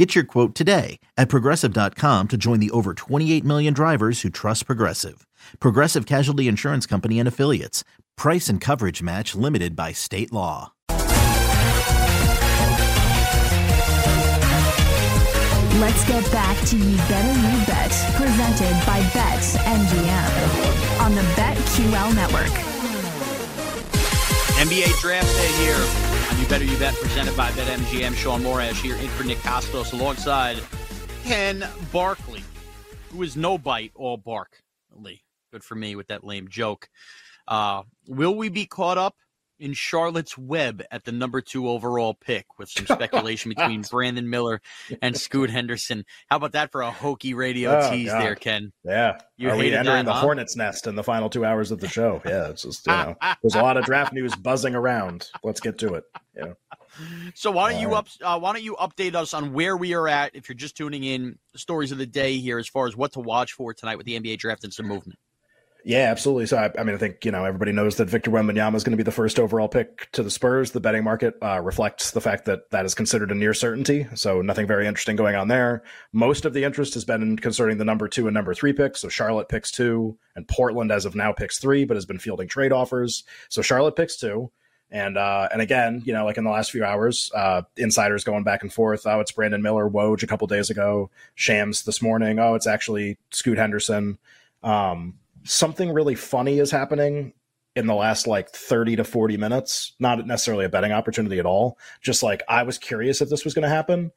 Get your quote today at progressive.com to join the over 28 million drivers who trust Progressive. Progressive Casualty Insurance Company and Affiliates. Price and coverage match limited by state law. Let's get back to You Better You Bet, presented by Bet MGM on the BetQL network. NBA Draft Day here you Better You Bet, presented by BetMGM. Shaun Morash here in for Nick Kostos alongside Ken Barkley, who is no bite, all bark. Lee, good for me with that lame joke. Uh, will we be caught up in Charlotte's Web at the number two overall pick with some speculation between Brandon Miller and Scoot Henderson. How about that for a hokey radio oh, tease God. there, Ken? Yeah. You Are we entering that, the huh? hornet's nest in the final two hours of the show? Yeah, it's just, you know, there's a lot of draft news buzzing around. Let's get to it. Yeah. So why don't you up, uh, why don't you update us on where we are at if you're just tuning in, stories of the day here as far as what to watch for tonight with the NBA draft and some movement. Yeah, absolutely. So, I, I mean, I think, you know, everybody knows that Victor Wembanyama is going to be the first overall pick to the Spurs. The betting market uh, reflects the fact that that is considered a near certainty. So, nothing very interesting going on there. Most of the interest has been concerning the number two and number three picks. So, Charlotte picks two, and Portland, as of now, picks three, but has been fielding trade offers. So, Charlotte picks two. And uh, and again, you know, like in the last few hours, uh, insiders going back and forth. Oh, it's Brandon Miller, Woj a couple days ago, Shams this morning. Oh, it's actually Scoot Henderson. Um, something really funny is happening in the last like 30 to 40 minutes. Not necessarily a betting opportunity at all. Just like I was curious if this was going to happen.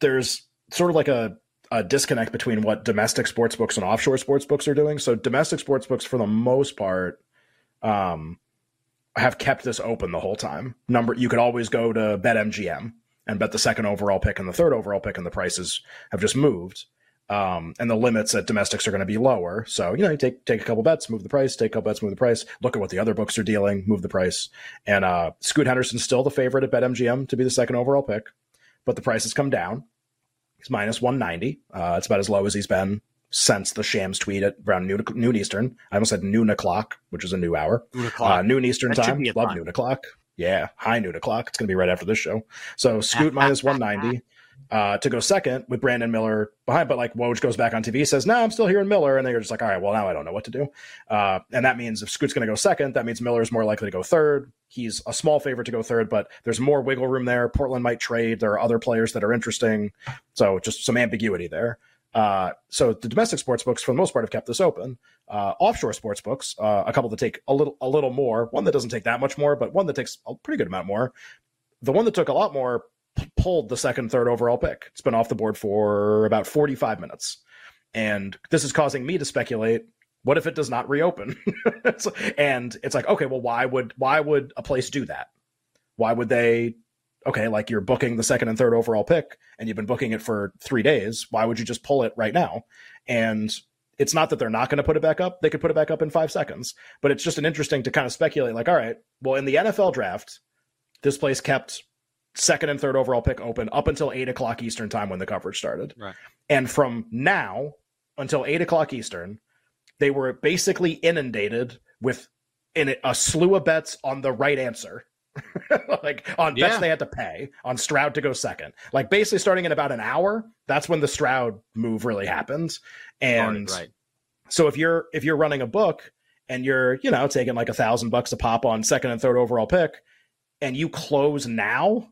There's sort of like a, a disconnect between what domestic sports books and offshore sports books are doing. So domestic sports books, for the most part, um, have kept this open the whole time. Number you could always go to BetMGM and bet the second overall pick and the third overall pick, and the prices have just moved. Um, and the limits at domestics are going to be lower. So, you know, you take take a couple bets, move the price, take a couple bets, move the price, look at what the other books are dealing, move the price. And uh, Scoot Henderson's still the favorite at BetMGM to be the second overall pick, but the price has come down. He's minus 190. Uh, it's about as low as he's been since the Shams tweet at around noon, noon Eastern. I almost said noon o'clock, which is a new hour. Noon o'clock. Uh, noon Eastern That time. Love time. noon o'clock. Yeah, high noon o'clock. It's going to be right after this show. So Scoot minus 190 uh, to go second with Brandon Miller behind. But like Woj goes back on TV, says, "No, I'm still here in Miller," and they're just like, "All right, well now I don't know what to do." Uh, and that means if Scoot's going to go second, that means Miller is more likely to go third. He's a small favorite to go third, but there's more wiggle room there. Portland might trade. There are other players that are interesting, so just some ambiguity there. Uh, so the domestic sports books, for the most part, have kept this open. Uh, offshore sports books, uh, a couple that take a little a little more. One that doesn't take that much more, but one that takes a pretty good amount more. The one that took a lot more pulled the second, third overall pick. It's been off the board for about 45 minutes. And this is causing me to speculate what if it does not reopen? And it's like, okay, well, why would why would a place do that? Why would they okay, like you're booking the second and third overall pick and you've been booking it for three days. Why would you just pull it right now? And it's not that they're not going to put it back up. They could put it back up in five seconds, but it's just an interesting to kind of speculate like, all right, well, in the NFL draft, this place kept second and third overall pick open up until eight o'clock Eastern time when the coverage started. Right. And from now until eight o'clock Eastern, they were basically inundated with in a slew of bets on the right answer. like on bets they had to pay on Stroud to go second. Like basically starting in about an hour, that's when the Stroud move really happens. And right. so if you're if you're running a book and you're, you know, taking like a thousand bucks a pop on second and third overall pick, and you close now,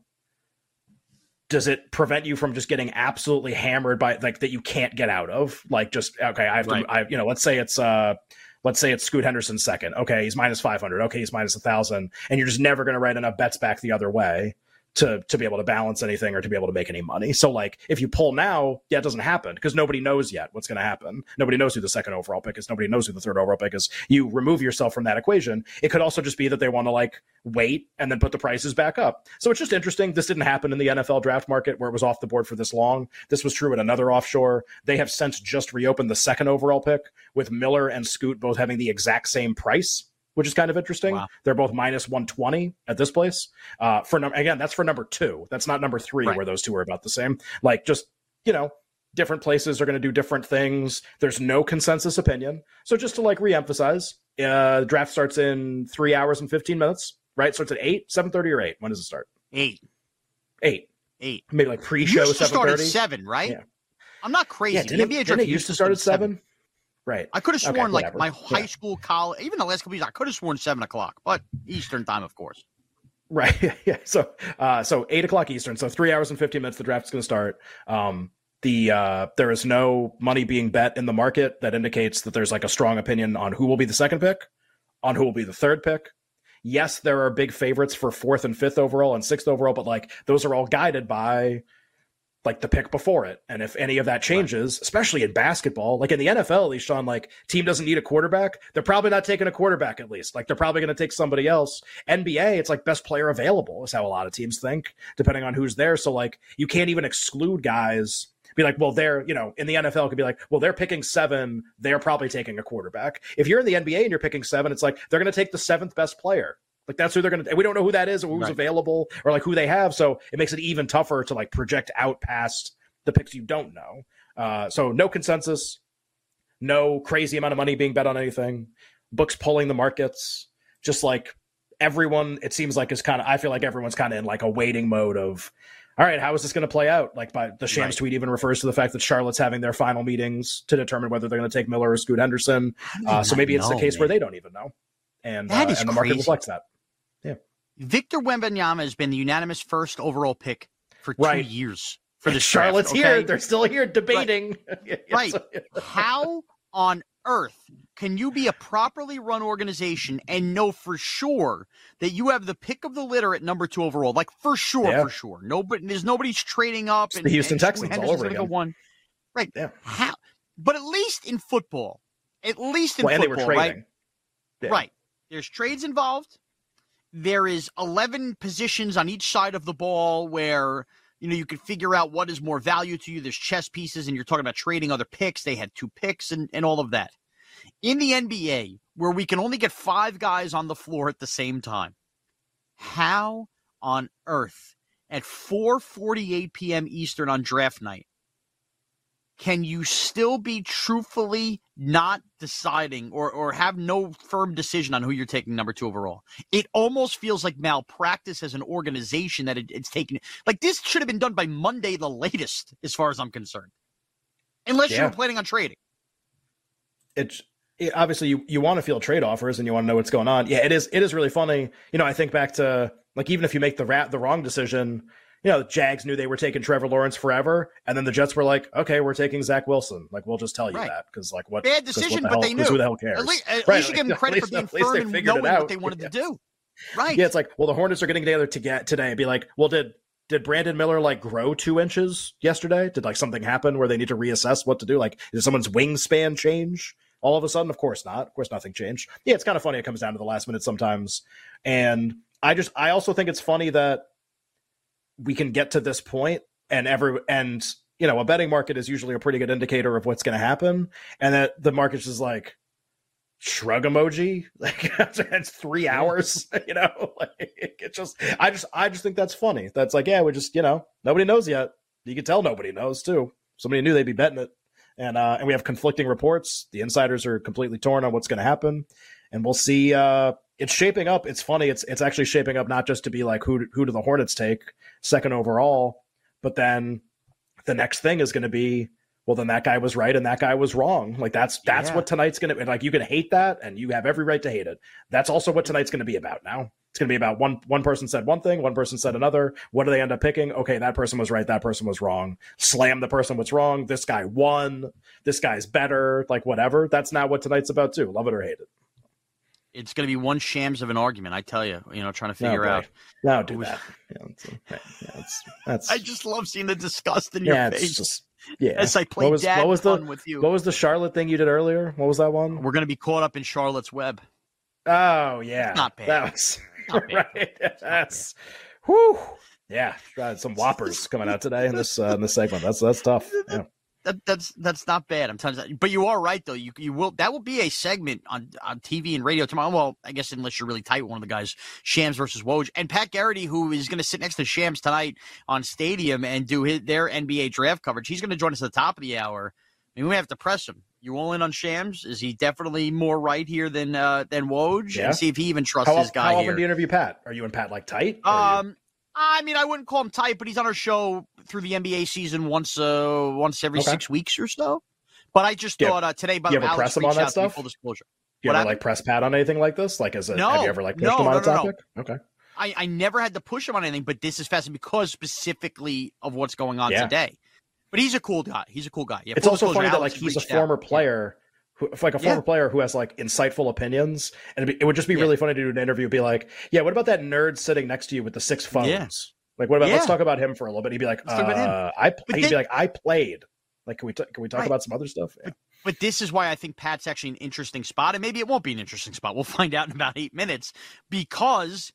does it prevent you from just getting absolutely hammered by like that you can't get out of? Like just okay, I have Right. to I you know, let's say it's uh let's say it's Scoot Henderson second. Okay, he's minus five hundred. Okay, he's minus a thousand, and you're just never gonna write enough bets back the other way to to be able to balance anything or to be able to make any money. So like if you pull now, yeah, it doesn't happen because nobody knows yet what's going to happen. Nobody knows who the second overall pick is. Nobody knows who the third overall pick is. You remove yourself from that equation. It could also just be that they want to like wait and then put the prices back up. So it's just interesting. This didn't happen in the NFL draft market where it was off the board for this long. This was true at another offshore. They have since just reopened the second overall pick with Miller and Scoot both having the exact same price which is kind of interesting. Wow. They're both minus 120 at this place. Uh, for num- again, that's for number two. That's not number three, right. where those two are about the same. Like, just you know, different places are going to do different things. There's no consensus opinion. So just to like reemphasize, uh, the draft starts in three hours and 15 minutes. Right? Starts at eight, 7:30 or eight. When does it start? Eight, eight, eight. Maybe like pre-show. Used to start at seven, right? Yeah. I'm not crazy. Yeah, didn't, NBA it used to start at seven? Right. I could have sworn okay, like my high school, college, even the last couple years, I could have sworn seven o'clock, but Eastern time, of course. Right. yeah. So, uh, so eight o'clock Eastern. So three hours and fifteen minutes. The draft is going to start. Um, the uh, there is no money being bet in the market that indicates that there's like a strong opinion on who will be the second pick, on who will be the third pick. Yes, there are big favorites for fourth and fifth overall and sixth overall, but like those are all guided by like the pick before it. And if any of that changes, right. especially in basketball, like in the NFL, at least, Shaun, like team doesn't need a quarterback. They're probably not taking a quarterback at least. Like they're probably going to take somebody else. NBA, it's like best player available is how a lot of teams think, depending on who's there. So like you can't even exclude guys. Be like, well, they're, you know, in the NFL, could be like, well, they're picking seven. They're probably taking a quarterback. If you're in the NBA and you're picking seven, it's like they're going to take the seventh best player. Like that's who they're going to. We don't know who that is or who's right. available or like who they have. So it makes it even tougher to like project out past the picks you don't know. Uh, so no consensus, no crazy amount of money being bet on anything. Books pulling the markets, just like everyone. It seems like is kind of. I feel like everyone's kind of in like a waiting mode of. All right, how is this going to play out? Like, by the Shams right. tweet even refers to the fact that Charlotte's having their final meetings to determine whether they're going to take Miller or Scoot Henderson. Uh, so maybe it's the case man. where they don't even know, and uh, and the market reflects that. Victor Wembanyama has been the unanimous first overall pick for two right. years for the Charlotte's draft, okay? here. They're still here debating. Right. right. How on earth can you be a properly run organization and know for sure that you have the pick of the litter at number two overall? Like for sure, yeah. for sure. Nobody, there's nobody's trading up. and, the Houston and Texans all over again. One. Right. Yeah. How? But at least in football, at least in well, football, right? Yeah. Right. There's trades involved there is 11 positions on each side of the ball where you know you can figure out what is more value to you there's chess pieces and you're talking about trading other picks they had two picks and, and all of that in the nba where we can only get five guys on the floor at the same time how on earth at 4:48 p.m. Eastern on draft night can you still be truthfully not deciding or, or have no firm decision on who you're taking number two overall? It almost feels like malpractice as an organization that it, it's taken. Like this should have been done by Monday, the latest, as far as I'm concerned, unless yeah. you're planning on trading. It's it, obviously you, you want to feel trade offers and you want to know what's going on. Yeah, it is. It is really funny. You know, I think back to like even if you make the rat the wrong decision you know, the Jags knew they were taking Trevor Lawrence forever, and then the Jets were like, "Okay, we're taking Zach Wilson." Like, we'll just tell you right. that because, like, what bad decision, what but they knew. Who the hell cares? At least, at right. least you give them credit least, for being firm and knowing what they wanted yeah. to do. Right? Yeah, it's like, well, the Hornets are getting together to get today. And be like, well, did did Brandon Miller like grow two inches yesterday? Did like something happen where they need to reassess what to do? Like, did someone's wingspan change? all of a sudden? Of course not. Of course, nothing changed. Yeah, it's kind of funny. It comes down to the last minute sometimes. And I just, I also think it's funny that we can get to this point and every and you know a betting market is usually a pretty good indicator of what's going to happen. And that the market's just like shrug emoji? Like it's three hours you know? Like it just i just i just think that's funny. That's like yeah we just you know nobody knows yet. You can tell nobody knows too. Somebody knew they'd be betting it. And uh and we have conflicting reports. The insiders are completely torn on what's going to happen. And we'll see uh it's shaping up. It's funny. It's it's actually shaping up not just to be like who who do the Hornets take second overall, but then the next thing is going to be well then that guy was right and that guy was wrong. Like that's that's yeah. what tonight's going to be. Like you can hate that and you have every right to hate it. That's also what tonight's going to be about now. It's going to be about one one person said one thing, one person said another. What do they end up picking? Okay, that person was right, that person was wrong. Slam the person was wrong. This guy won. This guy's better. Like whatever. That's not what tonight's about too. Love it or hate it It's going to be one shams of an argument. I tell you, you know, trying to figure no, out. No, do that. Yeah, that's, yeah, that's, that's, I just love seeing the disgust in your face. Just, yeah. As I play what was, dad what was fun the, with you. What was the Charlotte thing you did earlier? What was that one? We're going to be caught up in Charlotte's web. Oh yeah, It's not bad. That was Not bad. right. That's whew. Yeah, some whoppers coming out today in this uh, in this segment. That's that's tough. Yeah. That, that's that's not bad. I'm telling you, but you are right though. You you will that will be a segment on on TV and radio tomorrow. Well, I guess unless you're really tight with one of the guys, Shams versus Woj, and Pat Garrity, who is going to sit next to Shams tonight on Stadium and do his, their NBA draft coverage. He's going to join us at the top of the hour. I mean, we have to press him. You all in on Shams? Is he definitely more right here than uh, than Woj? Yeah. And see if he even trusts How, his guy how here. often do you interview Pat? Are you and Pat like tight? You- Um, I mean, I wouldn't call him tight, but he's on our show through the NBA season once, uh, once every Okay. six weeks or so. But I just Yeah. thought uh, today, by the way, Alex press him on that out to me, stuff? Full disclosure, do you what ever happened? like press Pat on anything like this? Like, as a No. have you ever like pushed No, him on no, a topic? Okay. I, I never had to push him on anything, but this is fascinating because specifically of what's going on Yeah. today. But he's a cool guy. He's a cool guy. Yeah, it's also funny that like he's a reached out. former player who like a Yeah. former player who has like insightful opinions and it'd be, it would just be Yeah. really funny to do an interview be like yeah what about that nerd sitting next to you with the six phones Yeah. Like what about let's talk about him for a little bit he'd be like Let's talk about him. uh, i But he'd then- be like i played like can we t- can we talk Right. about some other stuff yeah. But this is why I think Pat's actually an interesting spot, and maybe it won't be an interesting spot. We'll find out in about eight minutes because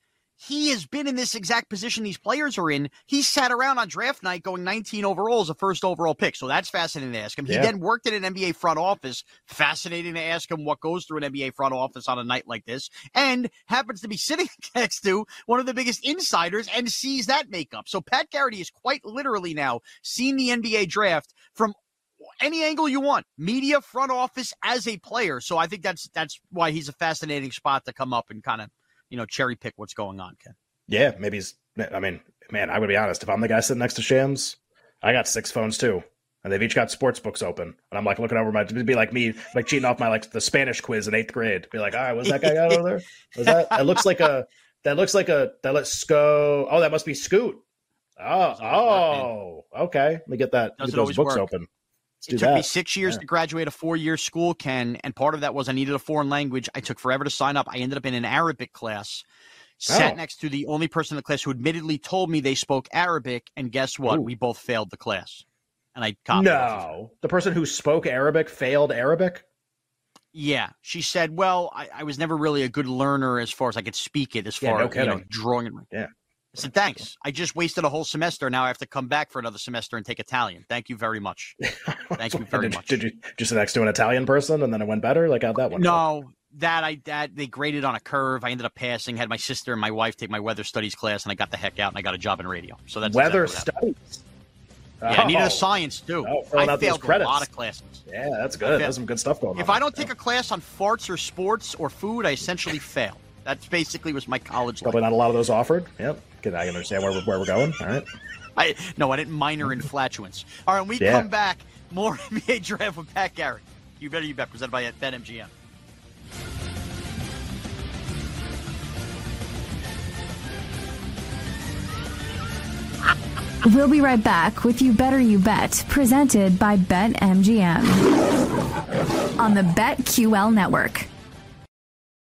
he has been in this exact position these players are in. He sat around on draft night going 19 overall as a first overall pick. So that's fascinating to ask him. He Yeah. then worked in an NBA front office. Fascinating to ask him what goes through an NBA front office on a night like this. And happens to be sitting next to one of the biggest insiders and sees that makeup. So Pat Garrity is quite literally now seen the NBA draft from any angle you want media front office as a player so i think that's that's why he's a fascinating spot to come up and kind of you know cherry pick what's going on ken. Yeah maybe he's i mean man i would be honest if i'm the guy sitting next to shams i got six phones too and they've each got sports books open and i'm like looking over my it'd be like me like cheating off my like the spanish quiz in eighth grade. Be like all right what's that guy got over there? Was that? That looks like a that looks like a that let's go oh that must be scoot. Oh oh okay. Let me get that Doesn't get those books work. open it took me six years Yeah. to graduate a four-year school ken and part of that was i needed a foreign language i took forever to sign up i ended up in an arabic class sat Oh. next to the only person in the class who admittedly told me they spoke arabic and guess what Ooh. we both failed the class and i copied no the person who spoke arabic failed arabic Yeah, she said, "Well, I, I was never really a good learner as far as I could speak it, as Yeah, far no as you know, drawing it." Yeah. I said, "Thanks. I just wasted a whole semester. Now I have to come back for another semester and take Italian. Thank you very much." Thank you very did, much. did you just sit next to an italian person and then it went better like how'd that one go? No, that I that they graded on a curve. I ended up passing. Had my sister and my wife take my weather studies class, and I got the heck out and I got a job in radio. So that's weather exactly studies Yeah, I needed Oh. a science too. Oh, I failed a lot of classes. Yeah, that's good. There's some good stuff going on. If I don't take a class on farts or sports or food, I essentially fail. That's basically was my college life. probably not a lot of those offered. Yep. Can I understand where we're, where we're going? All right. I no, I didn't minor in flatulence. All right, when we Yeah. come back, more NBA draft with Pat Garrity. You better you bet presented by BetMGM. We'll be right back with You Better You Bet, presented by BetMGM on the BetQL network.